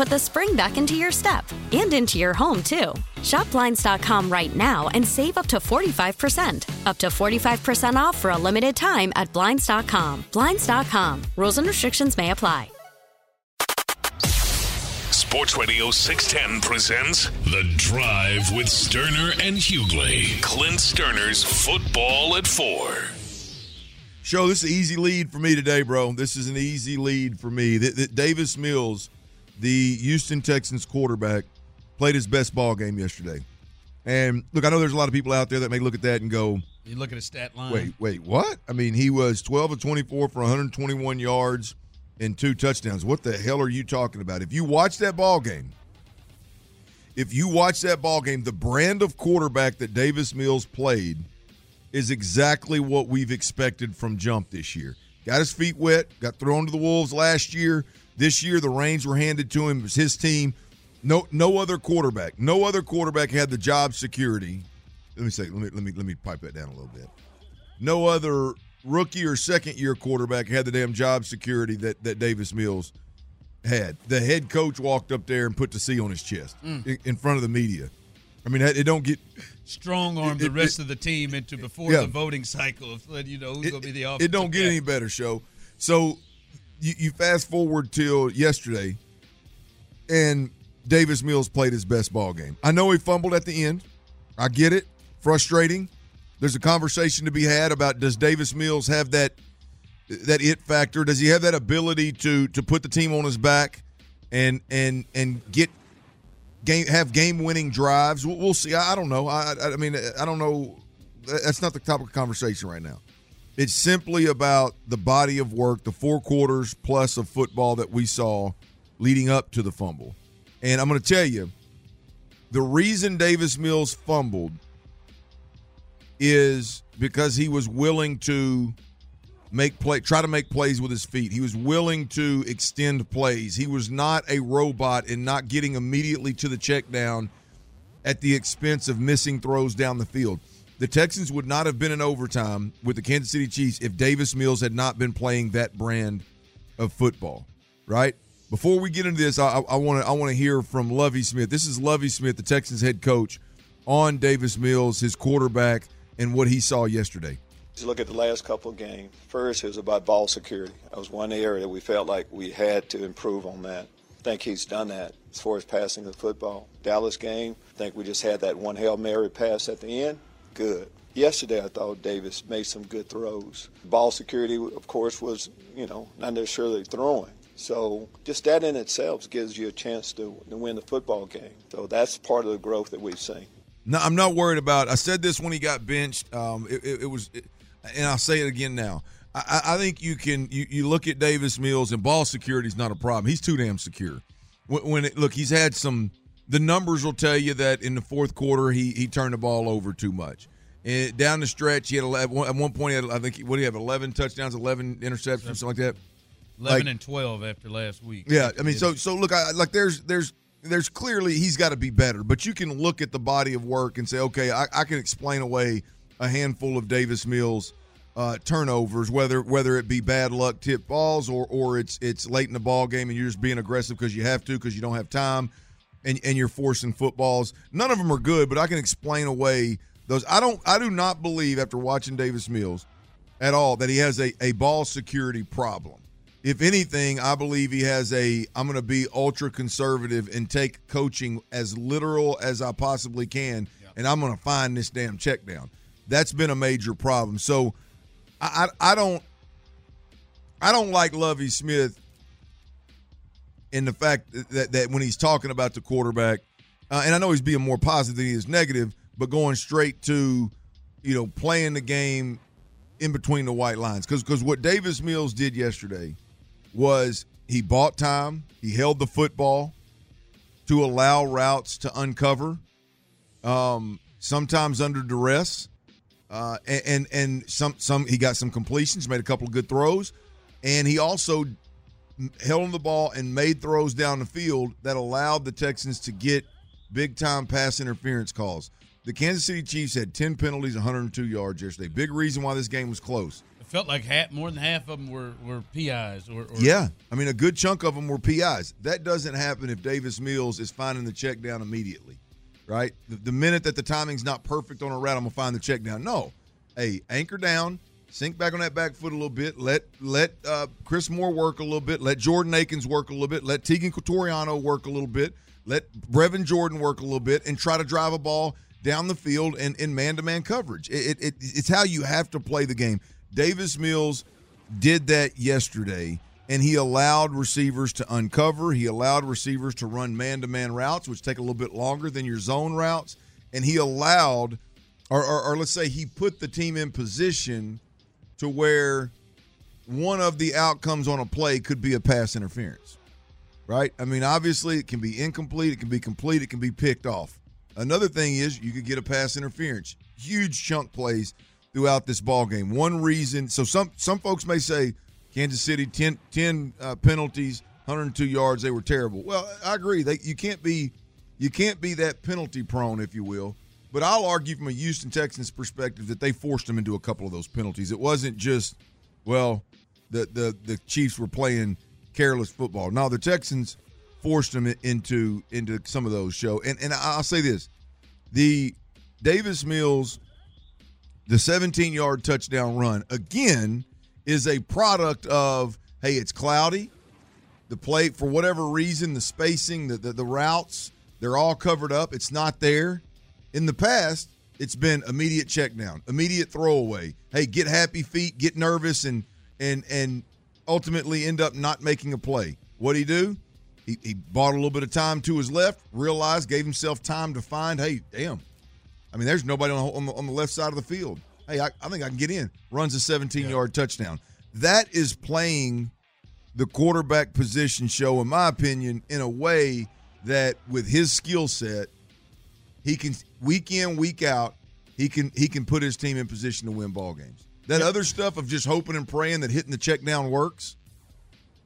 put the spring back into your step and into your home, too. Shop Blinds.com right now and save up to 45%. Up to 45% off for a limited time at Blinds.com. Blinds.com. Rules and restrictions may apply. Sports Radio 610 presents The Drive with Sterner and Hughley. Clint Sterner's Football at Four. Show, this is an easy lead for me today, bro. This is an easy lead for me. That, that Davis Mills, the Houston Texans quarterback, played his best ball game yesterday. And look, I know there's a lot of people out there that may look at that and go, You look at his stat line. wait, wait, what? I mean, he was 12 of 24 for 121 yards and two touchdowns. What the hell are you talking about? If you watch that ball game, if you watch that ball game, the brand of quarterback that Davis Mills played is exactly what we've expected from Jump this year. Got his feet wet, got thrown to the wolves last year. This year, the reins were handed to him. It was his team. No, no other quarterback, no other quarterback had the job security. Let me say, let me let me let me pipe that down a little bit. No other rookie or second year quarterback had the damn job security that that Davis Mills had. The head coach walked up there and put the C on his chest mm. in, in front of the media. I mean, it don't get Strong arm the rest it- of the team into before Yeah. the voting cycle of letting you know who's going to be the it don't get any better, show. So you, you fast forward till yesterday, and Davis Mills played his best ball game. I know he fumbled at the end. I get it. Frustrating. There's a conversation to be had about does Davis Mills have that that it factor? Does he have that ability to to put the team on his back and and and get game have game winning drives? We'll, we'll see. I, I don't know. I, I I mean I don't know. That's not the topic of conversation right now. It's simply about the body of work, the four quarters plus of football that we saw leading up to the fumble. And I'm going to tell you, the reason Davis Mills fumbled is because he was willing to make play try to make plays with his feet. He was willing to extend plays. He was not a robot and not getting immediately to the check down at the expense of missing throws down the field. The Texans would not have been in overtime with the Kansas City Chiefs if Davis Mills had not been playing that brand of football, right? Before we get into this, I want to I want to hear from Lovie Smith. This is Lovie Smith, the Texans head coach, on Davis Mills, his quarterback, and what he saw yesterday. Just look at the last couple of games. First, it was about ball security. That was one area that we felt like we had to improve on that. I think he's done that as far as passing the football. Dallas game, I think we just had that one Hail Mary pass at the end. Good. Yesterday, I thought Davis made some good throws. Ball security, of course, was, you know, not necessarily throwing. So just that in itself gives you a chance to, to win the football game. So that's part of the growth that we've seen. No, I'm not worried about. I said this when he got benched. Um, it, it, it was, it, and I'll say it again now. I, I think you can. You, you look at Davis Mills and ball security is not a problem. He's too damn secure. When, when it, look, he's had some. The numbers will tell you that in the fourth quarter he he turned the ball over too much. And down the stretch, he had 11, at one point. He had, I think what do you have? Eleven touchdowns, eleven interceptions, something like that. 11 Like- and 12 after last week. Yeah, I mean, so so look, I, like there's there's there's clearly he's got to be better, but you can look at the body of work and say, okay, I, I can explain away a handful of Davis Mills' uh, turnovers, whether whether it be bad luck tip balls or or it's it's late in the ball game and you're just being aggressive because you have to because you don't have time, and and you're forcing footballs. None of them are good, but I can explain away those. I don't. I do not believe after watching Davis Mills at all that he has a, a ball security problem. If anything, I believe he has a I'm going to be ultra conservative and take coaching as literal as I possibly can, and I'm going to find this damn check down. That's been a major problem. So I, I, I don't I don't like Lovie Smith in the fact that, that when he's talking about the quarterback, uh, and I know he's being more positive than he is negative, but going straight to, you know, playing the game in between the white lines. Because because what Davis Mills did yesterday was he bought time, he held the football to allow routes to uncover, um, sometimes under duress, uh, and, and and some some he got some completions, made a couple of good throws, and he also held on the ball and made throws down the field that allowed the Texans to get big time pass interference calls. The Kansas City Chiefs had 10 penalties, 102 yards yesterday. Big reason why this game was close. It felt like half, more than half of them were, were PIs. Or, or Yeah, I mean a good chunk of them were PIs. That doesn't happen if Davis Mills is finding the check down immediately, right? The, the minute that the timing's not perfect on a route, I'm gonna find the check down. No, hey, anchor down, sink back on that back foot a little bit. Let let uh, Chris Moore work a little bit. Let Jordan Akins work a little bit. Let Teagan Quitoriano work a little bit. Let Brevin Jordan work a little bit, and try to drive a ball down the field in, in man-to-man coverage. It, it, it's how you have to play the game. Davis Mills did that yesterday, and he allowed receivers to uncover. He allowed receivers to run man-to-man routes, which take a little bit longer than your zone routes. And he allowed, or, or, or let's say he put the team in position to where one of the outcomes on a play could be a pass interference, right? I mean, obviously, it can be incomplete, it can be complete, it can be picked off. Another thing is you could get a pass interference. Huge chunk plays throughout this ball game. One reason, so some some folks may say Kansas City 10, 10 uh, penalties, 102 yards, they were terrible. Well, I agree. They you can't be you can't be that penalty prone, if you will. But I'll argue from a Houston Texans perspective that they forced them into a couple of those penalties. It wasn't just well, the the the Chiefs were playing careless football. No, the Texans forced them into into some of those show. And and I'll say this: the Davis Mills, the 17 yard touchdown run again is a product of hey, it's cloudy. The play for whatever reason, the spacing, the, the the routes, they're all covered up. It's not there. In the past, it's been immediate check down, immediate throwaway. Hey, get happy feet, get nervous, and and and ultimately end up not making a play. What he do? He, he bought a little bit of time to his left, realized, gave himself time to find, hey, damn. I mean, there's nobody on, on, the, on the left side of the field. Hey, I, I think I can get in. Runs a 17 yard touchdown. That is playing the quarterback position show, in my opinion, in a way that with his skill set, he can week in, week out, he can he can put his team in position to win ball games. That other stuff of just hoping and praying that hitting the check down works,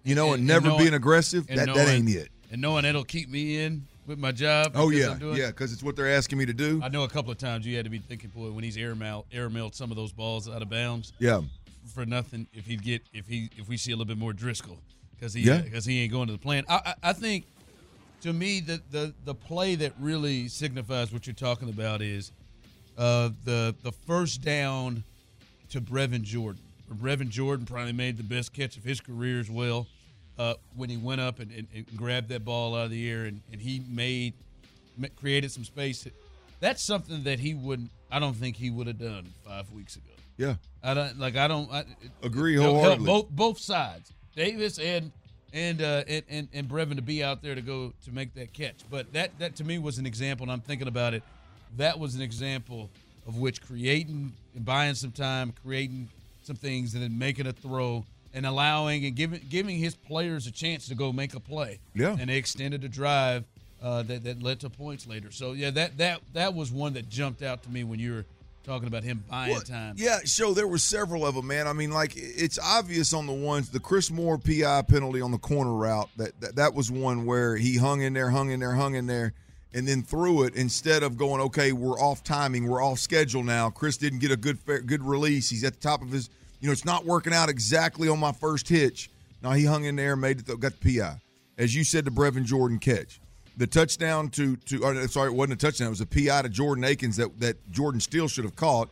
you know, and, And- never and knowing- being aggressive, that, that ain't it. And knowing it'll keep me in with my job. Oh yeah, I'm doing- yeah, because it's what they're asking me to do. I know a couple of times you had to be thinking, boy, when he's air mailed, air mailed some of those balls out of bounds. Yeah. For nothing, if he'd get if he if we see a little bit more Driscoll, because he Yeah. Uh, because he ain't going to the plan. I, I I think to me the the the play that really signifies what you're talking about is uh, the the first down to Brevin Jordan. Brevin Jordan probably made the best catch of his career as well uh, when he went up and, and, and grabbed that ball out of the air and, and he made created some space. That's something that he wouldn't. I don't think he would have done five weeks ago. Yeah. I don't like. I don't I, Agree wholeheartedly. Both both sides, Davis and and uh, and, and and Brevin to be out there to go to make that catch. But that that to me was an example, and I'm thinking about it. That was an example of which creating and buying some time, creating some things, and then making a throw and allowing and giving giving his players a chance to go make a play. Yeah. and they extended the drive uh, that that led to points later. So yeah, that that that was one that jumped out to me when you were talking about him buying Well, time. Yeah, so there were several of them, man. I mean, like it's obvious on the ones, the Chris Moore PI penalty on the corner route. That that, that was one where he hung in there, hung in there, hung in there, and then threw it instead of going, okay, we're off timing, we're off schedule now. Chris didn't get a good fair, good release. He's at the top of his you know, it's not working out exactly on my first hitch. Now he hung in there, made it, got the PI. As you said, the Brevin Jordan catch, the touchdown to to. Or, sorry, it wasn't a touchdown. It was a PI to Jordan Akins that that Jordan Steele should have caught,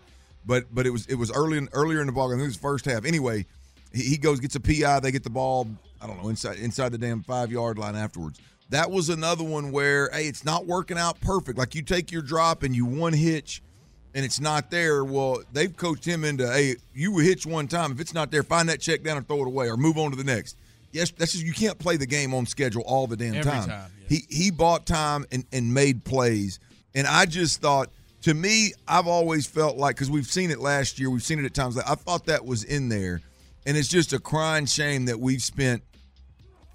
but but it was it was early in, earlier in the ball game. I think it was first half. Anyway, he, he goes gets a PI. They get the ball. I don't know inside inside the damn five yard line afterwards. That was another one where hey, it's not working out perfect. Like you take your drop and you one hitch and it's not there, well, they've coached him into, hey, you hitch one time. If it's not there, find that check down and throw it away or move on to the next. Yes, that's just you can't play the game on schedule all the damn time. time, He he bought time and, and made plays. And I just thought, to me, I've always felt like because we've seen it last year, we've seen it at times. I thought that was in there, and it's just a crying shame that we've spent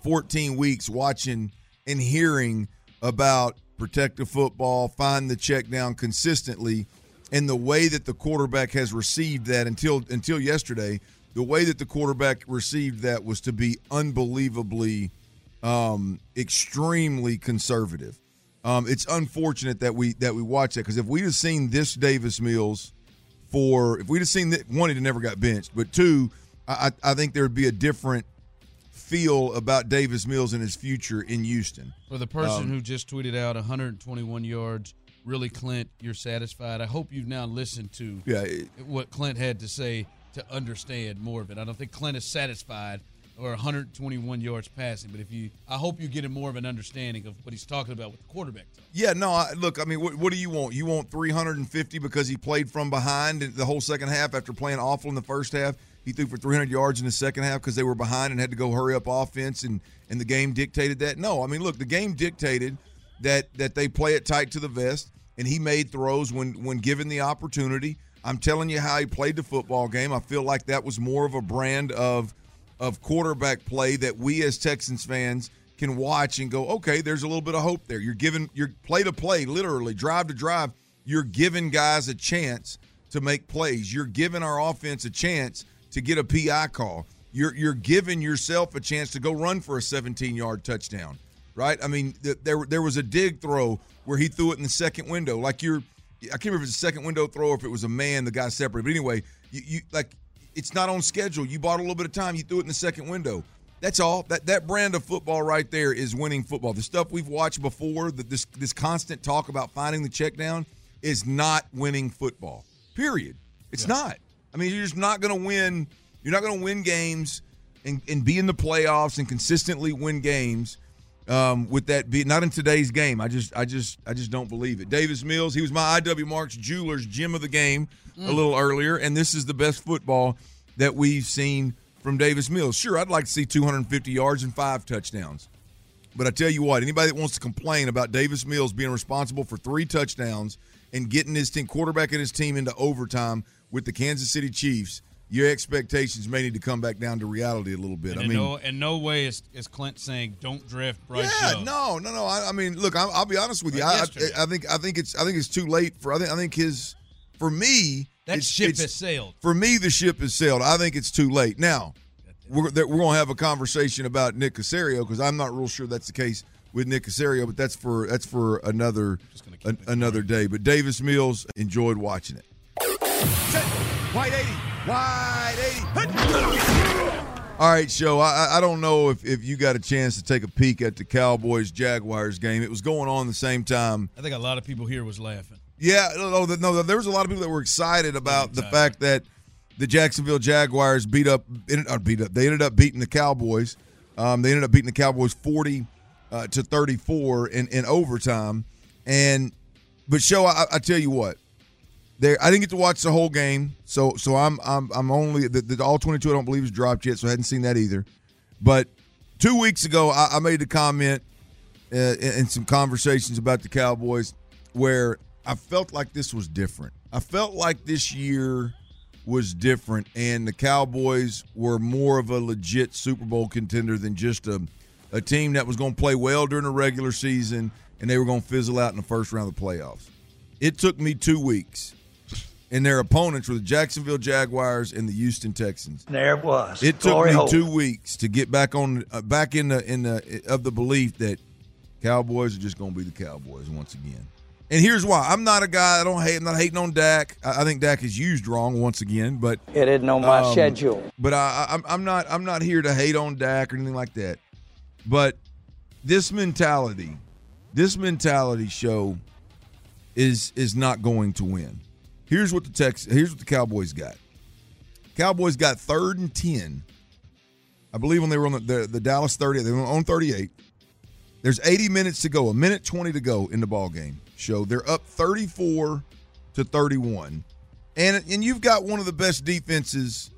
14 weeks watching and hearing about protective football, find the check down consistently, and the way that the quarterback has received that until until yesterday, the way that the quarterback received that was to be unbelievably, um, extremely conservative. Um, it's unfortunate that we that we watch that because if we'd have seen this Davis Mills for if we'd have seen that one, he'd have never got benched, but two, I, I think there would be a different feel about Davis Mills and his future in Houston. For the person Um, who just tweeted out 121 yards, really, Clint, you're satisfied. I hope you've now listened to Yeah, it- what Clint had to say to understand more of it. I don't think Clint is satisfied or 121 yards passing, but if you, I hope you get a more of an understanding of what he's talking about with the quarterback. Yeah, no, I, look, I mean, what, what do you want? You want 350 because he played from behind the whole second half after playing awful in the first half. He threw for 300 yards in the second half because they were behind and had to go hurry up offense, and and the game dictated that. No, I mean, look, the game dictated that that they play it tight to the vest, and he made throws when when given the opportunity. I'm telling you how he played the football game. I feel like that was more of a brand of of quarterback play that we as Texans fans can watch and go, okay, there's a little bit of hope there. You're giving you're play to play, literally drive to drive. You're giving guys a chance to make plays. You're giving our offense a chance to get a PI call. You're you're giving yourself a chance to go run for a 17 yard touchdown, right? I mean, th- there there was a dig throw where he threw it in the second window, like you're. I can't remember if it's a second window throw or if it was a man, the guy separated. But anyway, you, you like it's not on schedule. You bought a little bit of time. You threw it in the second window. That's all. That that brand of football right there is winning football. The stuff we've watched before, that this this constant talk about finding the check down is not winning football. Period. It's not. I mean, you're just not going to win. You're not going to win games and, and be in the playoffs and consistently win games um, with that. Be not in today's game. I just, I just, I just don't believe it. Davis Mills. He was my IW Marks Jewelers gem of the Game a little earlier, and this is the best football that we've seen from Davis Mills. Sure, I'd like to see 250 yards and five touchdowns. But I tell you what, anybody that wants to complain about Davis Mills being responsible for three touchdowns and getting his team quarterback and his team into overtime with the Kansas City Chiefs, your expectations may need to come back down to reality a little bit. And I mean, no, in no way is, is Clint saying don't draft Bryce yeah, Young. no, no, no. I, I mean, look, I, I'll be honest with you. Like I. I, I think, I think it's, I think it's too late for. I think, I think his, for me, That it's- ship it's- has sailed. For me, the ship has sailed. I think it's too late. Now, we're that we're gonna have a conversation about Nick Caserio because I'm not real sure that's the case with Nick Caserio, but that's for that's for another an- another day. But Davis Mills enjoyed watching it. White 80. All right, show. I, I- don't know if, if you got a chance to take a peek at the Cowboys Jaguars game. It was going on the same time. I think a lot of people here was laughing. Yeah, no, no, there was a lot of people that were excited about the fact that the Jacksonville Jaguars beat up, uh, beat up. They ended up beating the Cowboys. Um, they ended up beating the Cowboys forty uh, to thirty four in, in overtime. And but show, I, I tell you what, there I didn't get to watch the whole game, so so I'm I'm I'm only the, the all twenty two. I don't believe is dropped yet, so I hadn't seen that either. But two weeks ago, I, I made a comment uh, in, in some conversations about the Cowboys where I felt like this was different. I felt like this year was different, and the Cowboys were more of a legit Super Bowl contender than just a, a team that was going to play well during the regular season and they were going to fizzle out in the first round of the playoffs. It took me two weeks, and their opponents were the Jacksonville Jaguars and the Houston Texans. There it was. It took Glory me hole. two weeks to get back on, uh, back in the in the of the belief that Cowboys are just going to be the Cowboys once again. And here's why: I'm not a guy. I don't hate. I'm not hating on Dak. I, I think Dak is used wrong once again. But it isn't on my um, schedule. But I, I, I'm not. I'm not here to hate on Dak or anything like that. But this mentality, this mentality show, is is not going to win. Here's what the Tex. Here's what the Cowboys got. Cowboys got third and ten. I believe when they were on the, the, the Dallas 30, they were on 38. There's 80 minutes to go, a minute 20 to go in the ball game. Show they're up 34 to 31, and and you've got one of the best defenses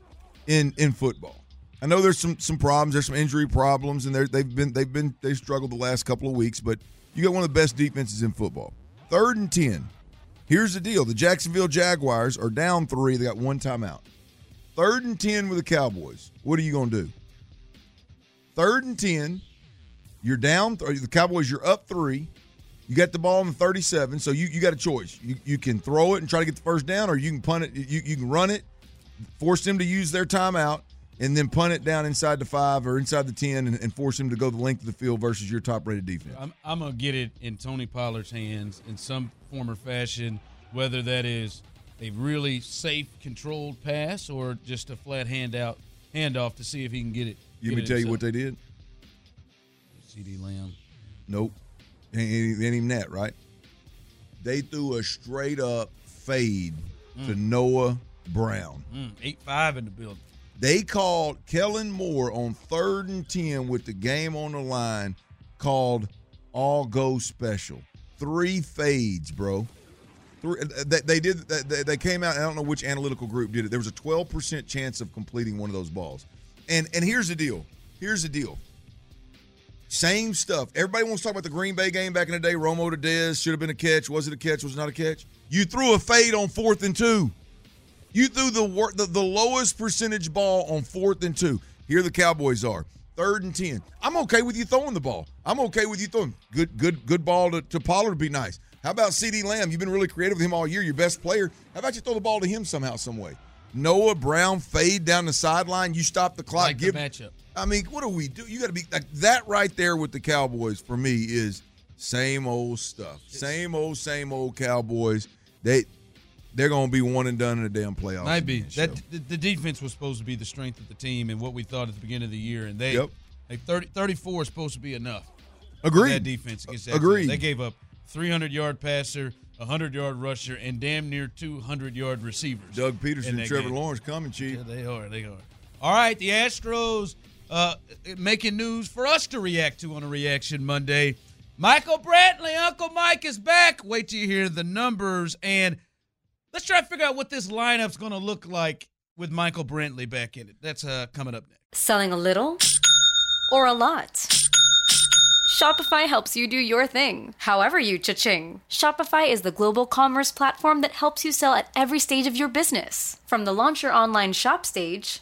in in football. I know there's some some problems, there's some injury problems, and they've been they've been they've struggled the last couple of weeks, but you got one of the best defenses in football. Third and 10. Here's the deal: the Jacksonville Jaguars are down three. They got one timeout. Third and 10 with the Cowboys. What are you going to do? Third and 10. You're down. The Cowboys, you're up three. You got the ball in the 37, so you, you got a choice. You, you can throw it and try to get the first down, or you can punt it. You, you can run it, force them to use their timeout, and then punt it down inside the five or inside the 10 and, and force them to go the length of the field versus your top rated defense. I'm, I'm going to get it in Tony Pollard's hands in some form or fashion, whether that is a really safe, controlled pass or just a flat handout handoff to see if he can get it. You me tell you what they did? CeeDee Lamb. Nope. Ain't, ain't even that, right? They threw a straight up fade mm. to Noah Brown. Mm, 8 5 in the building. They called Kellen Moore on third and 10 with the game on the line, called all go special. Three fades, bro. Three, uh, uh, they, they did. They, they came out. I don't know which analytical group did it. There was a 12% chance of completing one of those balls. And and here's the deal. Here's the deal. Same stuff. Everybody wants to talk about the Green Bay game back in the day. Romo to Dez should have been a catch. Was it a catch? Was it not a catch? You threw a fade on fourth and two. You threw the, the the lowest percentage ball on fourth and two. Here the Cowboys are. Third and ten. I'm okay with you throwing the ball. I'm okay with you throwing good good good ball to, to Pollard would be nice. How about CeeDee Lamb? You've been really creative with him all year, your best player. How about you throw the ball to him somehow, some way? Noah Brown fade down the sideline. You stop the clock. Like give the matchup. I mean, what do we do? You got to be like that right there with the Cowboys. For me, is same old stuff. Same old, same old Cowboys. They they're going to be one and done in the damn playoffs. Might be that the defense was supposed to be the strength of the team and what we thought at the beginning of the year, and they yep. like 30, 34 is supposed to be enough. Agreed. That defense against that Agreed. Team. They gave up 300 yard passer, 100 yard rusher, and damn near 200 yard receivers. Doug Pederson, and Trevor game. Lawrence coming, Chief. Yeah, they are. They are. All right, the Astros uh, making news for us to react to on a Reaction Monday. Michael Brantley, Uncle Mike is back. Wait till you hear the numbers. And let's try to figure out what this lineup's going to look like with Michael Brantley back in it. That's uh, coming up next. Selling a little or a lot? Shopify helps you do your thing, however you cha-ching. Shopify is the global commerce platform that helps you sell at every stage of your business. From the launch your online shop stage,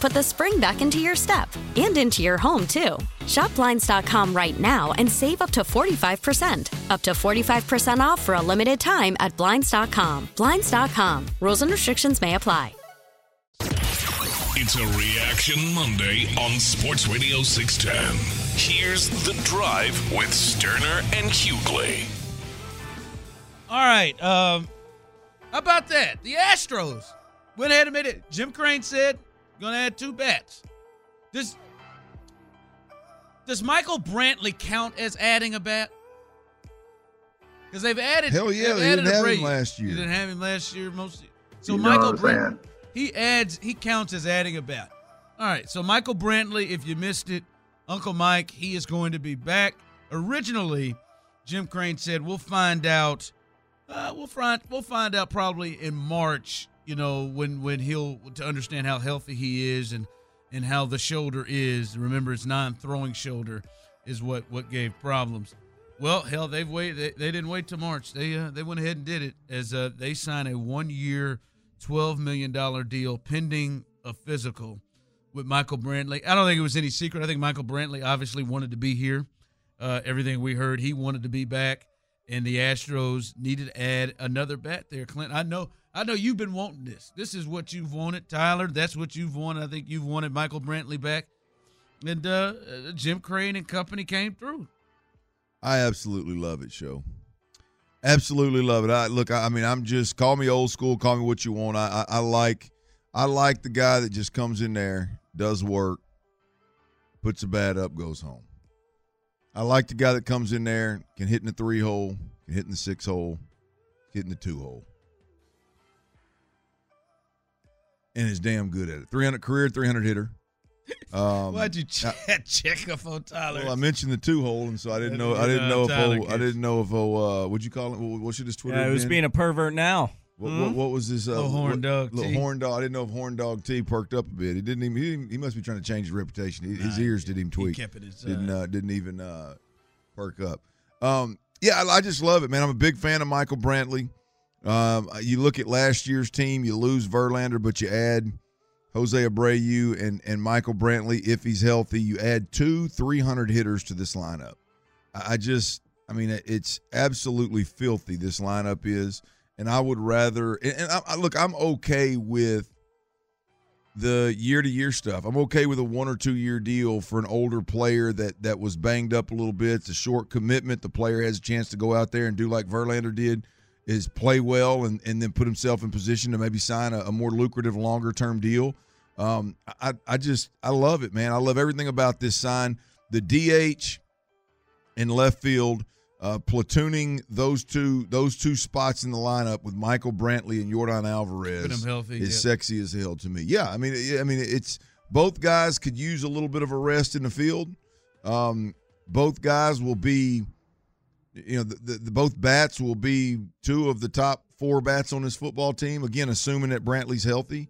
put the spring back into your step and into your home, too. Shop Blinds.com right now and save up to 45%. Up to 45% off for a limited time at Blinds.com. Blinds.com. Rules and restrictions may apply. It's a Reaction Monday on Sports Radio 610. Here's The Drive with Sterner and Hughley. All right. Um, how about that? The Astros went ahead and made it. Jim Crane said, going to add two bats. Does, does Michael Brantley count as adding a bat? Because they've added. Hell yeah, they've added didn't have him last year. You didn't have him last year. Most. So You Michael what Brantley, he adds. He counts as adding a bat. All right. So Michael Brantley, if you missed it, Uncle Mike, he is going to be back. Originally, Jim Crane said we'll find out. Uh, we'll find we'll find out probably in March. You know when when he'll to understand how healthy he is and and how the shoulder is. Remember, it's non-throwing shoulder is what what gave problems. Well, hell, they've waited. They, they didn't wait till March. They uh, they went ahead and did it as uh, they signed a one-year, twelve million dollar deal pending a physical with Michael Brantley. I don't think it was any secret. I think Michael Brantley obviously wanted to be here. Uh, everything we heard, he wanted to be back, and the Astros needed to add another bat there. Clint, I know, I know you've been wanting this. This is what you've wanted, Tyler. That's what you've wanted. I think you've wanted Michael Brantley back, and uh, uh, Jim Crane and company came through. I absolutely love it, show. Absolutely love it. I look. I, I mean, I'm just call me old school. Call me what you want. I, I I like I like the guy that just comes in there, does work, puts a bat up, goes home. I like the guy that comes in there, can hit in the three hole, can hit in the six hole, hit in the two hole, and is damn good at it. 300 career, 300 hitter. Um, Why'd you check, check up on Tyler? Well, I mentioned the two hole, and so I didn't know. I didn't know if Tyler oh, I didn't know if oh, uh, what'd you call it? What, what should his Twitter? Yeah, it was been? being a pervert now. What, Hmm? what, what was this? uh, Little horn what- dog Little T. horn dog. I didn't know if horn dog T perked up a bit. He didn't even. He, didn't, he must be trying to change his reputation. He- his Nah, ears didn't even he tweak. kept it inside. Didn't uh, didn't even uh, perk up. Um, yeah, I, I just love it, man. I'm a big fan of Michael Brantley. Um, you look at last year's team. You lose Verlander, but you add Jose Abreu and and Michael Brantley if he's healthy. You add two 300 hitters to this lineup. I just, I mean, it's absolutely filthy. This lineup is, and I would rather. And, and I, I, look, I'm okay with the year to year stuff. I'm okay with a one or two year deal for an older player that that was banged up a little bit. It's a short commitment. The player has a chance to go out there and do like Verlander did, is play well and and then put himself in position to maybe sign a, a more lucrative longer term deal. Um, I I just I love it, man. I love everything about this sign. The DH in left field, uh, platooning those two those two spots in the lineup with Michael Brantley and Yordan Alvarez healthy, is sexy as hell to me. Yeah, I mean, I mean, it's both guys could use a little bit of a rest in the field. Um, both guys will be, you know, the, the, the both bats will be two of the top four bats on this football team. Again, assuming that Brantley's healthy.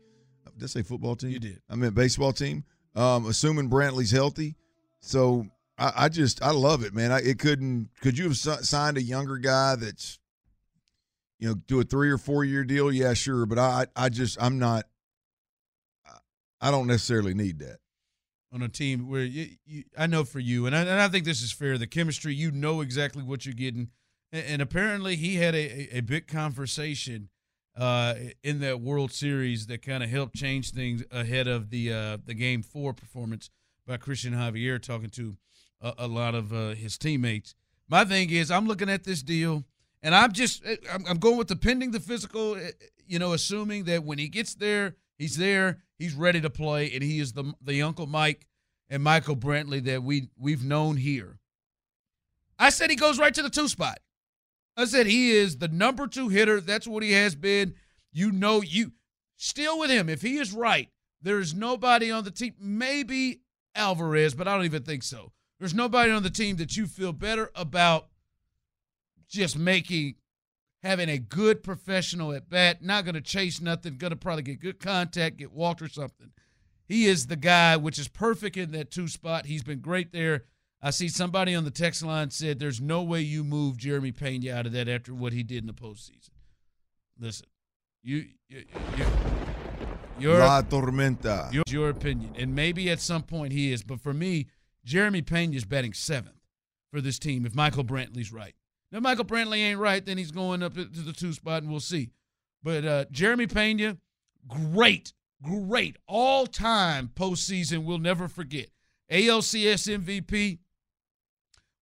Did I say football team? You did. I meant baseball team. Um, assuming Brantley's healthy. So I, I just I love it, man. I, it couldn't. Could you have signed a younger guy that's, you know, do a three or four year deal? Yeah, sure. But I I just I'm not. I- I don't necessarily need that. On a team where you, you, I know for you, and I, and I think this is fair. The chemistry, you know exactly what you're getting, and, and apparently he had a, a, a big conversation uh, in that World Series that kind of helped change things ahead of the uh, the Game Four performance by Cristian Javier, talking to a, a lot of uh, his teammates. My thing is, I'm looking at this deal, and I'm just I'm, I'm going with the pending the physical. uh, You know, assuming that when he gets there, he's there, he's ready to play, and he is the the Uncle Mike and Michael Brantley that we we've known here. I said he goes right to the two spot. I said he is the number two hitter. That's what he has been. You know, you still with him. If he is right, there is nobody on the team. Maybe Alvarez, but I don't even think so. There's nobody on the team that you feel better about just making having a good professional at bat, not going to chase nothing, going to probably get good contact, get walked or something. He is the guy, which is perfect in that two spot. He's been great there. I see somebody on the text line said there's no way you move Jeremy Pena out of that after what he did in the postseason. Listen, you, you, you your La Tormenta. your, your opinion, and maybe at some point he is, but for me, Jeremy Pena is batting seventh for this team if Michael Brantley's right. If Michael Brantley ain't right, then he's going up to the two spot, and we'll see. But uh, Jeremy Pena, great, great all time postseason. We'll never forget. ALCS MVP,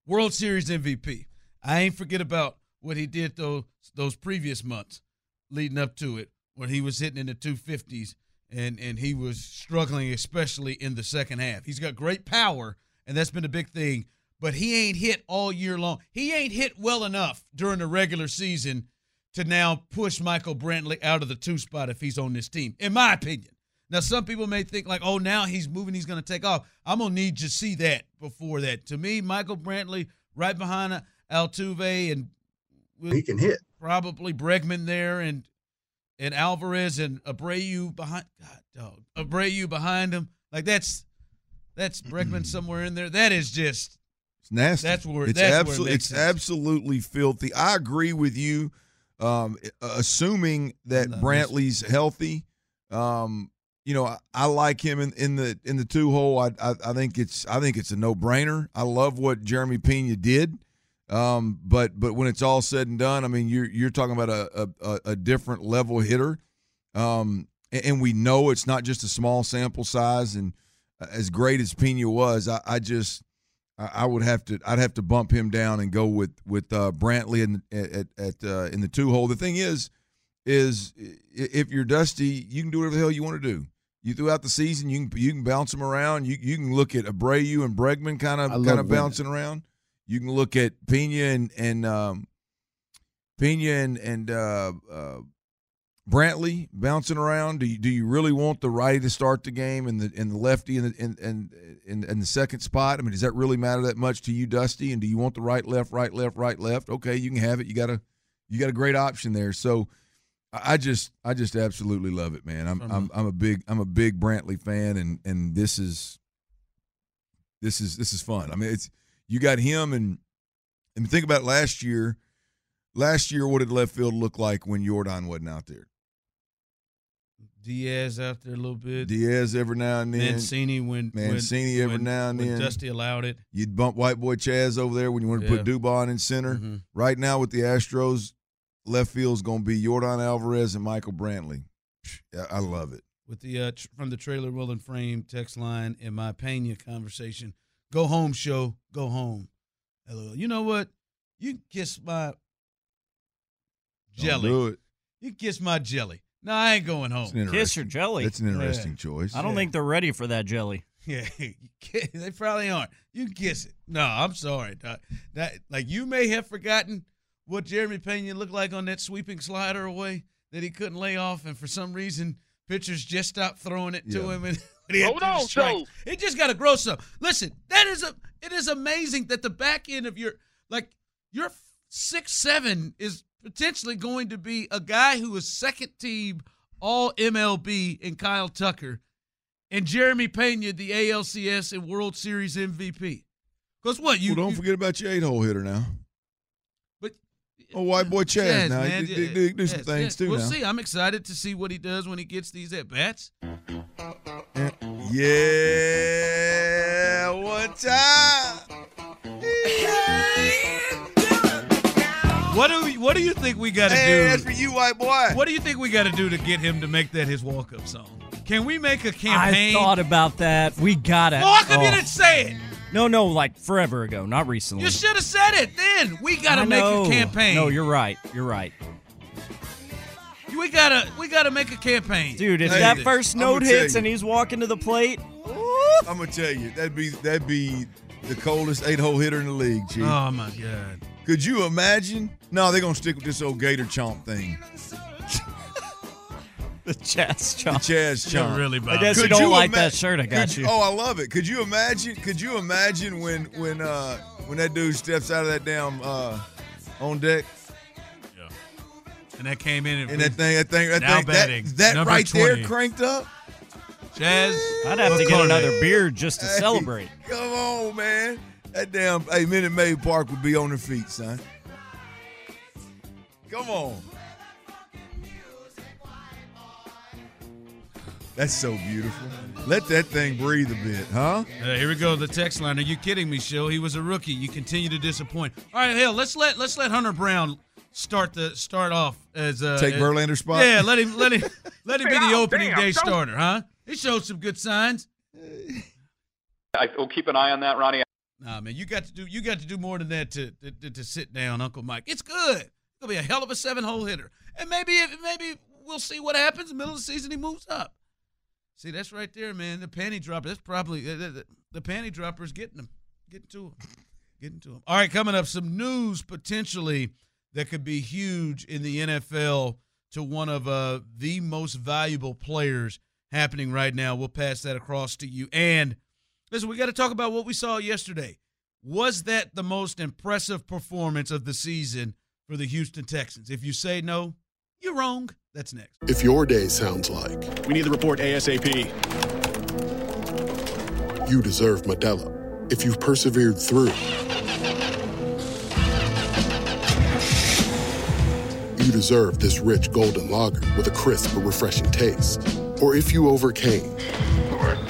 World Series MVP. I ain't forget about what he did those those previous months leading up to it, when he was hitting in the 250s and and he was struggling, especially in the second half. He's got great power, and that's been a big thing. But he ain't hit all year long. He ain't hit well enough during the regular season to now push Michael Brantley out of the two spot if he's on this team, in my opinion. Now, some people may think like, oh, now he's moving, he's going to take off. I'm going to need to see that before that. To me, Michael Brantley right behind Altuve and He can hit. probably Bregman there and and Alvarez and Abreu behind God dog Abreu behind him. Like that's that's Bregman somewhere in there. That is just It's nasty. That's where- it's it absolutely makes it's sense. absolutely filthy. I agree with you. Um, assuming that Brantley's healthy, um, you know, I, I like him in, in the in the two hole. I, I I think it's I think it's a no brainer. I love what Jeremy Pena did. Um, but but when it's all said and done, I mean, you're you're talking about a a, a different level hitter. Um, and, and we know it's not just a small sample size. And uh, as great as Pena was, I, I just I I would have to I'd have to bump him down and go with with uh, Brantley in, at at uh, in the two hole. The thing is, is if you're Dusty, you can do whatever the hell you want to do. You throughout the season, you can you can bounce them around. You you can look at Abreu and Bregman kind of kind of bouncing around. You can look at Pena and and um, Pena and and uh, uh, Brantley bouncing around. Do you do you really want the righty to start the game and the and the lefty in the in in, in, in the second spot? I mean, does that really matter that much to you, Dusty? And do you want the right, left, right, left, right, left? Okay, you can have it. You got a you got a great option there. So I I just I just absolutely love it, man. I'm I'm I'm a big I'm a big Brantley fan, and and this is this is this is fun. I mean, it's you got him and and think about last year. Last year, what did left field look like when Jordan wasn't out there? Diaz out there a little bit. Diaz every now and then. Mancini when Mancini when, every when- now and then. Dusty allowed it. You'd bump White Boy Chaz over there when you want to put Dubon in center. Mhm. Right now with the Astros, left field's going to be Yordan Alvarez and Michael Brantley. I love it. with the uh, from the trailer will and frame text line in my Pena conversation. Go home, show. Go home. LOL. You know what? You kiss my Don't jelly. do it. You kiss my jelly. No, I ain't going home. It's Kiss your interesting- jelly. That's an interesting choice. I don't think they're ready for that jelly. Yeah, they probably aren't. You kiss it. No, I'm sorry. That, that like you may have forgotten what Jeremy Pena looked like on that sweeping slider away that he couldn't lay off, and for some reason pitchers just stopped throwing it to Yeah. him. And he Hold on, strike. Joe. It just got to grow some. Listen, that is a. It is amazing that the back end of your like your six seven is potentially going to be a guy who is second team All MLB in Kyle Tucker and Jeremy Pena, the ALCS and World Series MVP. Because what you well, don't you- forget about your eight hole hitter now. But oh, white boy Chaz, Chaz, now man, do, do- yeah, do- do some things too. We'll now. see. I'm excited to see what he does when he gets these at bats. Yeah, one time. What do we, what do you think we got to Hey, do? that's for you, white boy. What do you think we got to do to get him to make that his walk up song? Can we make a campaign? I thought about that. We gotta. well, how come you oh. didn't say it? No, no, like forever ago, not recently. You should have said it then. We gotta make a campaign. No, you're right. You're right. We gotta we gotta make a campaign, Dude, if Hey, that first note hits you. and he's walking to the plate, I'm gonna tell you, that'd be that'd be the coldest eight hole hitter in the league, Chief. Oh my god. Could you imagine? No, they're gonna stick with this old Gator Chomp thing. the chest The chomp. Chaz You're Chomp. really I bad. guess you Could don't you like ima- that shirt I got Could- you. Oh, I love it. Could you imagine? Could you imagine when when uh when that dude steps out of that damn uh on deck Yeah. And that came in and that thing that thing that Now thing batting, that, that number right 20. there cranked up. Jazz. I'd have to get another beer just to Hey, celebrate. Come on, man. That damn hey Minute Maid Park would be on their feet, son. Come on. That's so beautiful. Let that thing breathe a bit, huh? Uh, here we go. The text line. Are you kidding me, Shill? He was a rookie. You continue to disappoint. All right, hell, let's let let's let Hunter Brown start the start off as uh, Take as- Verlander's spot. Yeah, let him let him let him be the opening damn, day don't- starter, huh? He showed some good signs. I will keep an eye on that, Ronnie. Nah, man, you got to do you got to do more than that to to, to sit down, Uncle Mike. It's good. He'll be a hell of a seven hole hitter, and maybe maybe we'll see what happens. Middle of the season, he moves up. See, that's right there, man. The panty dropper. That's probably the, the, the panty dropper's getting him, getting to him, getting to him. All right, coming up, some news potentially that could be huge in the NFL to one of uh, the most valuable players happening right now. We'll pass that across to you. And listen, we got to talk about what we saw yesterday. Was that the most impressive performance of the season for the Houston Texans? If you say no, you're wrong. That's next. If your day sounds like We need the report ASAP. you deserve Modelo, if you've persevered through, you deserve this rich golden lager with a crisp but refreshing taste. Or if you overcame, Two more reps,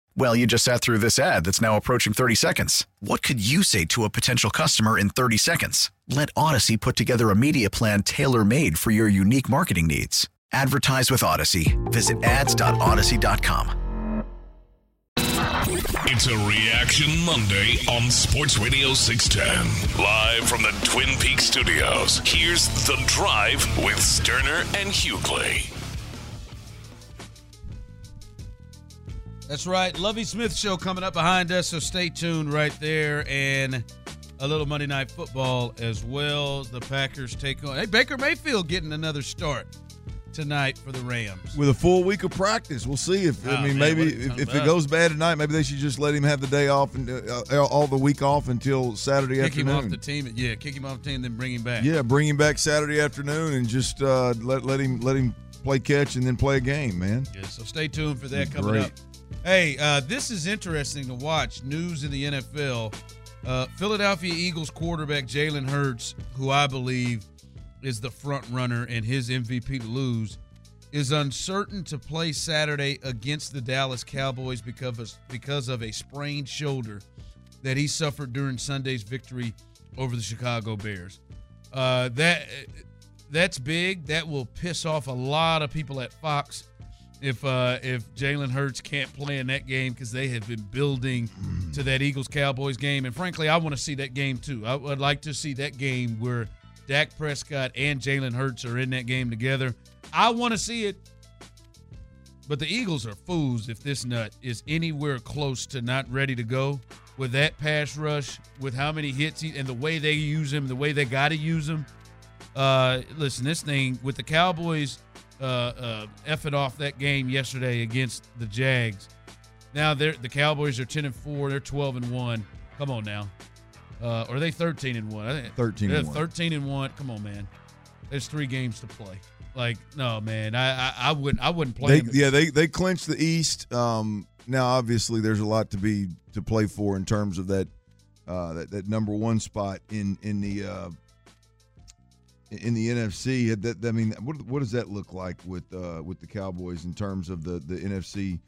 Well, you just sat through this ad that's now approaching 30 seconds. What could you say to a potential customer in 30 seconds? Let Audacy put together a media plan tailor made for your unique marketing needs. Advertise with Audacy. Visit ads.audacy.com. It's a Reaction Monday on Sports Radio 610. Live from the Twin Peaks studios, here's The Drive with Stoerner and Hughley. That's right. Lovie Smith show coming up behind us, so stay tuned right there. And a little Monday Night Football as well. The Packers take on. Hey, Baker Mayfield getting another start tonight for the Rams. With a full week of practice, we'll see if Oh, I mean man, maybe what are you if, if it goes bad tonight, maybe they should just let him have the day off and uh, uh, all the week off until Saturday afternoon. Kick him off the team. Yeah, kick him off the team, and then bring him back. Yeah, bring him back Saturday afternoon and just uh, let let him let him play catch and then play a game, man. Yeah, so stay tuned for that coming Great. up. Hey, uh, this is interesting to watch. News in the NFL. Uh, Philadelphia Eagles quarterback Jalen Hurts, who I believe is the front runner and his MVP to lose, is uncertain to play Saturday against the Dallas Cowboys because of, because of a sprained shoulder that he suffered during Sunday's victory over the Chicago Bears. Uh, that that's big. That will piss off a lot of people at Fox if uh, if Jalen Hurts can't play in that game because they have been building to that Eagles Cowboys game, and frankly, I want to see that game too. I would like to see that game where Dak Prescott and Jalen Hurts are in that game together. I want to see it, but the Eagles are fools if this nut is anywhere close to not ready to go with that pass rush, with how many hits he, and the way they use him, the way they got to use him. Uh, listen, this thing with the Cowboys uh, uh, effing off that game yesterday against the Jags. Now they're the Cowboys are ten and four. They're twelve and one. Come on now, uh, or are they thirteen and one? I 13 they're. Thirteen and one. Come on, man. There's three games to play. Like, no, man, I I, I wouldn't I wouldn't play They, yeah, they they clinched the East. Um, now, obviously, there's a lot to be to play for in terms of that uh, that, that number one spot in in the uh, in the NFC. That I mean, what what does that look like with uh, with the Cowboys in terms of the the NFC?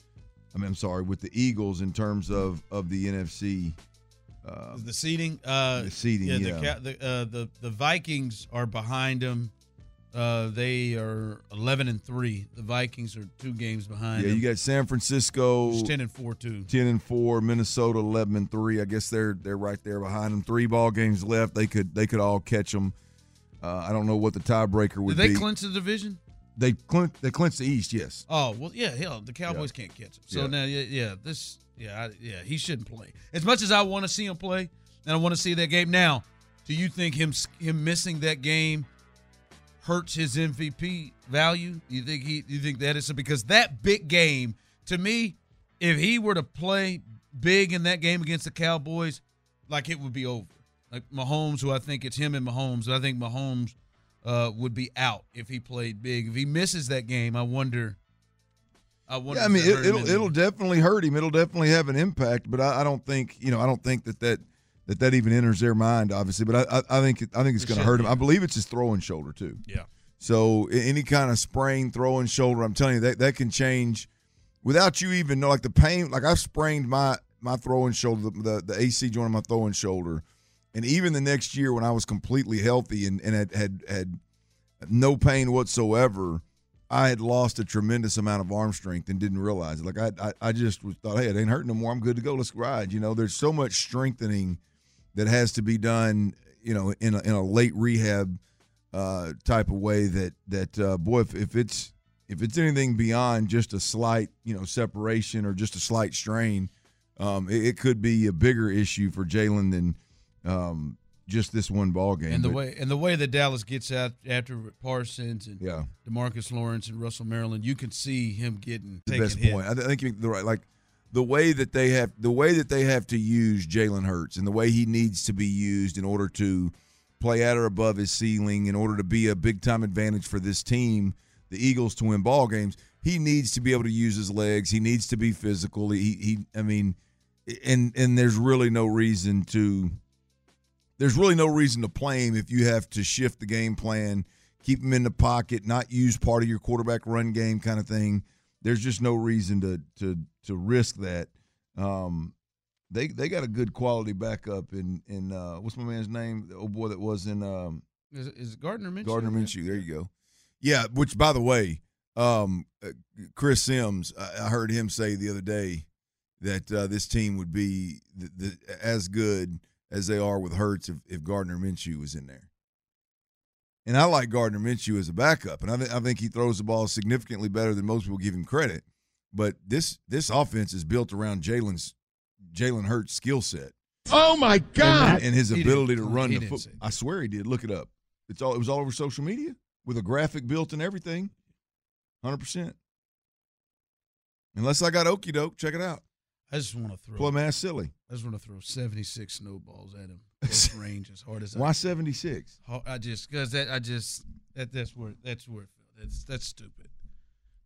I mean, I'm sorry, with the Eagles in terms of of the NFC. Uh, the seating. Uh, the seating, Yeah, yeah. The, the, uh, the the Vikings are behind them. Uh, they are eleven and three. The Vikings are two games behind. yeah, them. you got San Francisco It's ten and four too. 10 and 4 minnesota 11 and 3 i guess they're they're right there behind them three ball games left they could they could all catch them uh, i don't know what the tiebreaker would Did they be clinch the division? they clinched they clinched the east yes Oh well, yeah, hell, the Cowboys can't catch him. So Yeah. now, yeah, yeah, this, yeah, I, yeah, he shouldn't play. As much as I want to see him play, and I want to see that game. Now, do you think him him missing that game hurts his MVP value? You think he? You think that is because that big game to me, if he were to play big in that game against the Cowboys, like it would be over. Like Mahomes, who I think it's him and Mahomes. I think Mahomes uh, would be out if he played big. If he misses that game, I wonder. I wonder. yeah, i mean it, it'll it'll definitely hurt him it'll definitely have an impact but I, I don't think you know i don't think that that that, that even enters their mind obviously but i i, I think i think it's going to hurt him i believe it's his throwing shoulder too Yeah. So any kind of sprain, throwing shoulder, I'm telling you that that can change without you even know. Like the pain, like I've sprained my my throwing shoulder, the the, the AC joint of my throwing shoulder, and even the next year when I was completely healthy and and had had had no pain whatsoever, I had lost a tremendous amount of arm strength and didn't realize it. Like I I, I just thought, hey, it ain't hurting no more. I'm good to go. Let's ride. You know, there's so much strengthening that has to be done. You know, in a, in a late rehab uh, type of way that that uh, boy, if, if it's if it's anything beyond just a slight you know separation or just a slight strain, um, it, it could be a bigger issue for Jalen than um, just this one ball game. And the But- way and the way that Dallas gets out after Parsons and Yeah. Demarcus Lawrence and Russell Maryland, you can see him getting the best hits. point. I think you- the right like the way that they have the way that they have to use Jalen Hurts and the way he needs to be used in order to play at or above his ceiling in order to be a big time advantage for this team, the Eagles to win ball games. He needs to be able to use his legs. He needs to be physical. He he I mean and and there's really no reason to there's really no reason to play him if you have to shift the game plan, keep him in the pocket, not use part of your quarterback run game kind of thing. There's just no reason to to to risk that. Um, they they got a good quality backup in in uh, what's my man's name? The old boy that was in um, Is, is Gardner Minshew? Gardner Minshew. There you go. Yeah, which by the way, um, uh, Chris Sims, I, I heard him say the other day that uh, this team would be the, the, as good as they are with Hurts if, if Gardner Minshew was in there. And I like Gardner Minshew as a backup, and I, th- I think he throws the ball significantly better than most people give him credit. But this this offense is built around Jalen's Jalen Hurts' skill set. Oh my God! And, and his ability to run the didn't football. I swear he did. Look it up. It's all it was all over social media with a graphic built and everything. Hundred percent. Unless I got okey doke, check it out. I just want to throw. Plum ass silly. I just want to throw seventy six snowballs at him. Range as hard as Why seventy six? I just because that I just that that's where that's where it fell. That's that's stupid.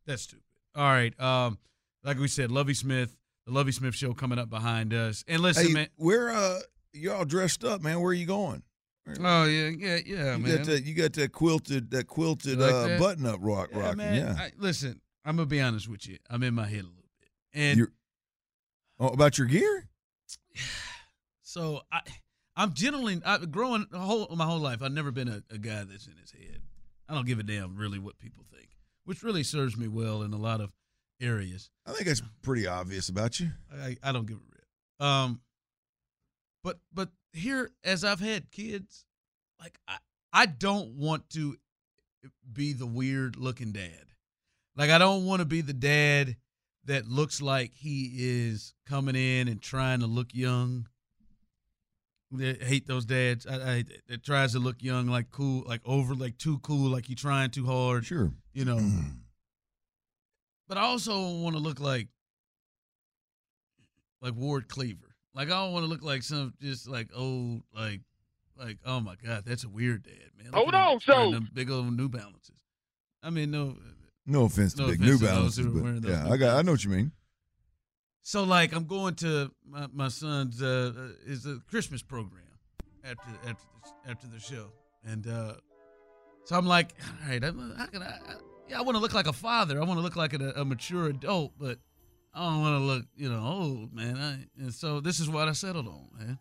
That's stupid. All right. Um, like we said, Lovie Smith, the Lovie Smith show coming up behind us. And listen, Hey, man. where uh you all dressed up, man? Where are you going? Oh yeah, yeah, yeah, you man. got that you got that quilted that quilted like uh, that? button up rock Yeah, rocking. man. Yeah. I, listen, I'm gonna be honest with you. I'm in my head a little bit, and You're- oh, about your gear? so I, I'm generally I, growing whole my whole life. I've never been a, a guy that's in his head. I don't give a damn really what people think, which really serves me well in a lot of areas. I think that's pretty obvious about you. I, I don't give a rip. Um, but but here, as I've had kids, like I, I don't want to be the weird looking dad. Like I don't want to be the dad that looks like he is coming in and trying to look young. I hate those dads. I, I that tries to look young, like cool, like over, like too cool, like you trying too hard. Sure. You know. but I also want to look like like Ward Cleaver. Like I don't want to look like some just like old like like oh my god, that's a weird dad, man. Look Hold on, so- big old New Balances. I mean, no. No offense to No big New to those Balances, who are but yeah, I got I know what you mean. So like I'm going to my, my son's uh, uh, is a Christmas program after after the, after the show, and uh, so I'm like, all right, I'm, how can I? I yeah, I want to look like a father. I want to look like a, a mature adult, but I don't want to look, you know, old man. I, and so this is what I settled on, man.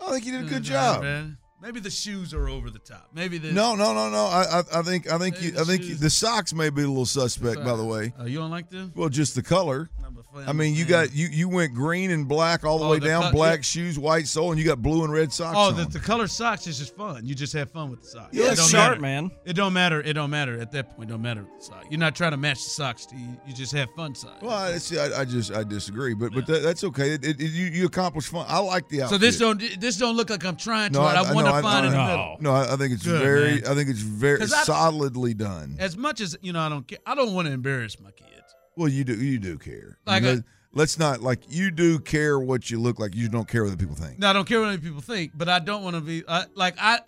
I think you did a good job. man. Maybe the shoes are over the top. Maybe the No, no, no, no. I, I, I think, I think, you, the I think shoes- the socks may be a little suspect. By the way, Uh, you don't like them? well, just the color. I'm a fan. I mean, you got you you went green and black all the Oh, way the down, cut- black yeah. shoes, white sole, and you got blue and red socks. Oh, the, the color socks is just fun. You just have fun with the socks. You look It don't sharp, matter. man. It don't matter. It don't matter at that point. It Don't matter with the sock. You're not trying to match the socks to you. You just have fun socks. Well, I, see, I, I just I disagree, but but that, that's okay. It, it, you you accomplish fun. I like the outfit. So this don't this don't look like I'm trying to. No, I, I, want no, to I- find in the no, middle. No, I I think it's Good, very. man. I think it's very 'Cause I- solidly done. As much as you know, I don't care. I don't want to embarrass my kids. Well, you do you do care. Like, Let- uh, let's not like you do care what you look like. You don't care what the people think. No, I don't care what other people think, but I don't want to be I, like I.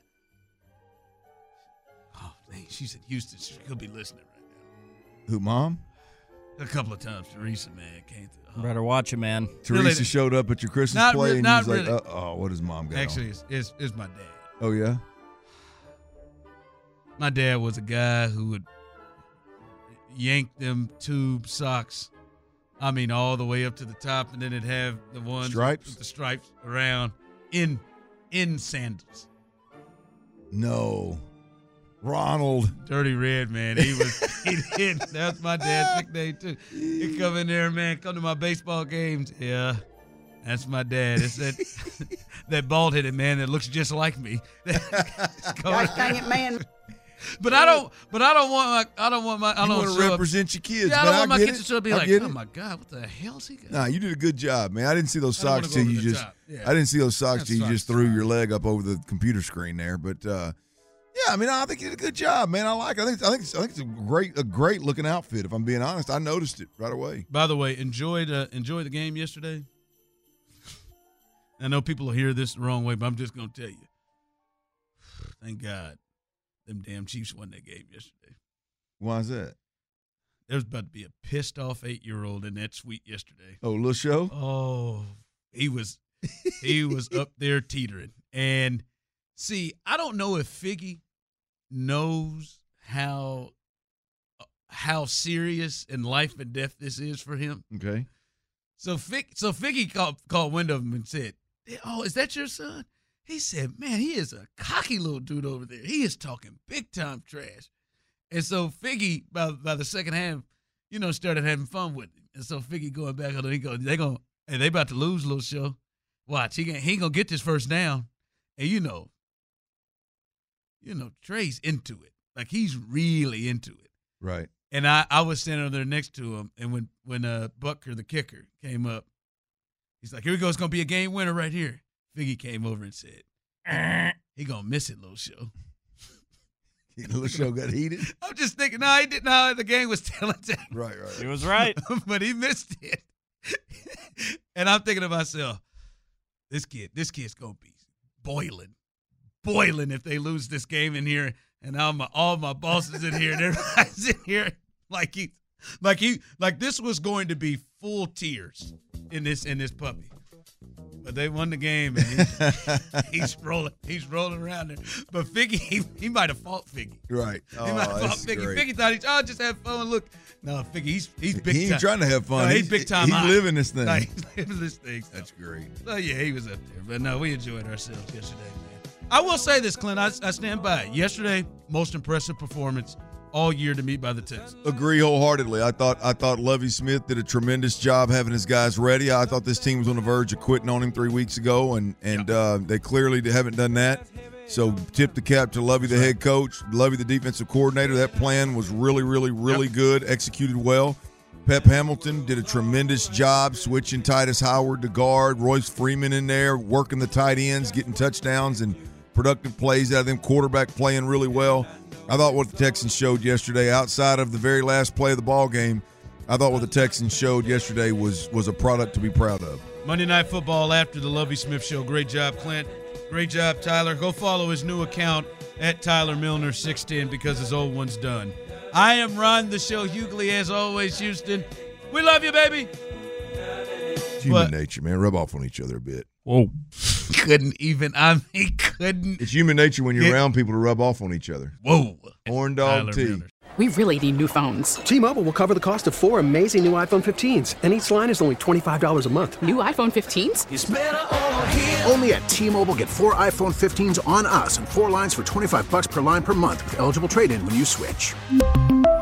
Oh, dang, she's in Houston. She could be listening right now. Who, mom? A couple of times, Teresa, man, can't. Oh. Better watch it, man. Teresa Really? showed up at your Christmas Not play, re- and not he's like, really. uh, "Oh, what does mom got?" on?" Actually, it's, it's, it's my dad. Oh yeah. My dad was a guy who would yank them tube socks. I mean, all the way up to the top, and then it'd have the ones Stripes? with the stripes around in in sandals. No, Ronald. Dirty Red, man. He was he did. That's my dad's nickname too. He'd come in there, man. Come to my baseball games. Yeah, that's my dad. It's that that bald headed man that looks just like me. Gosh dang it, man. But I don't. But I don't want my. I don't want my. I You don't wanna show up- represent your kids, Yeah, I don't I want my kids it. to show up and be I like, get oh it. my god, what the hell's he got? Nah, you did a good job, man. I didn't see those I don't wanna socks go till you just. Yeah. I didn't see those socks till you just threw your leg up over the computer screen there. But uh, yeah, I mean, I think you did a good job, man. I like. It. I think. I think. I think it's a great, a great looking outfit. If I'm being honest, I noticed it right away. By the way, enjoyed uh, enjoyed the game yesterday. I know people will hear this the wrong way, but I'm just gonna tell you. Thank God, them damn Chiefs won that game yesterday. Why is that? There was about to be a pissed off eight year old in that suite yesterday. Oh, little show. Oh, he was he was up there teetering. And see, I don't know if Figgy knows how how serious and life and death this is for him. Okay. So Fig so Figgy called called one of them and said, "Oh, is that your son?" He said, "Man, he is a cocky little dude over there. He is talking big time trash." And so Figgy, by by the second half, you know, started having fun with him. And so Figgy going back on, he go, they going, hey, they about to lose, a little show. Watch, he, he ain't gonna get this first down. And you know, you know, Trey's into it. Like he's really into it. Right. And I, I was standing over there next to him, and when when uh Butker the kicker came up, he's like, "Here we go, it's gonna be a game winner right here." Figgy came over and said, "He gonna miss it, little show." little show got heated. I'm just thinking, no, he didn't. No, the game was telling time. Right, right. He was right. but he missed it. and I'm thinking to myself, this kid, this kid's gonna be boiling, boiling if they lose this game in here. And all my all my bosses in here, and everybody's in here like he, like he, like this was going to be full tears in this in this puppy. But they won the game, and he, he's rolling, he's rolling around there. But Figgy, he, he might have fought Figgy. Right. He Oh, might have oh, fought Figgy. great. Figgy thought he, oh, just have fun. Look, no, Figgy, he's he's big. He ain't time. trying to have fun. No, he's, He's- big time. he's high. living this thing. No, he's living this thing. So. That's great. So yeah, he was up there. But no, we enjoyed ourselves yesterday, man. I will say this, Clint. I, I stand by it. Yesterday, most impressive performance all year to meet by the Texans. Agree wholeheartedly. I thought I thought Lovie Smith did a tremendous job having his guys ready. I thought this team was on the verge of quitting on him three weeks ago, and and uh, they clearly haven't done that. So tip the cap to Lovie, the head coach, Lovie, the defensive coordinator. That plan was really, really, really good, executed well. Pep Hamilton did a tremendous job switching Tytus Howard to guard, Royce Freeman in there, working the tight ends, getting touchdowns and productive plays out of them, quarterback playing really well. I thought what the Texans showed yesterday, outside of the very last play of the ball game, I thought what the Texans showed yesterday was was a product to be proud of. Monday Night Football after the Lovie Smith Show. Great job, Clint. Great job, Tyler. Go follow his new account at Tyler Milner 610 because his old one's done. I am Ron the Show Hughley as always, Houston. We love you, baby. It's human nature, man. Rub off on each other a bit. Whoa. couldn't even, I mean, couldn't. It's human nature when you're Get- around people to rub off on each other. Whoa. Horn dog Tyler tea. Milner. We really need new phones. T-Mobile will cover the cost of four amazing new iPhone 15s, and each line is only $25 a month. New iPhone 15s? Only at T-Mobile get four iPhone 15s on us and four lines for 25 bucks per line per month with eligible trade-in when you switch.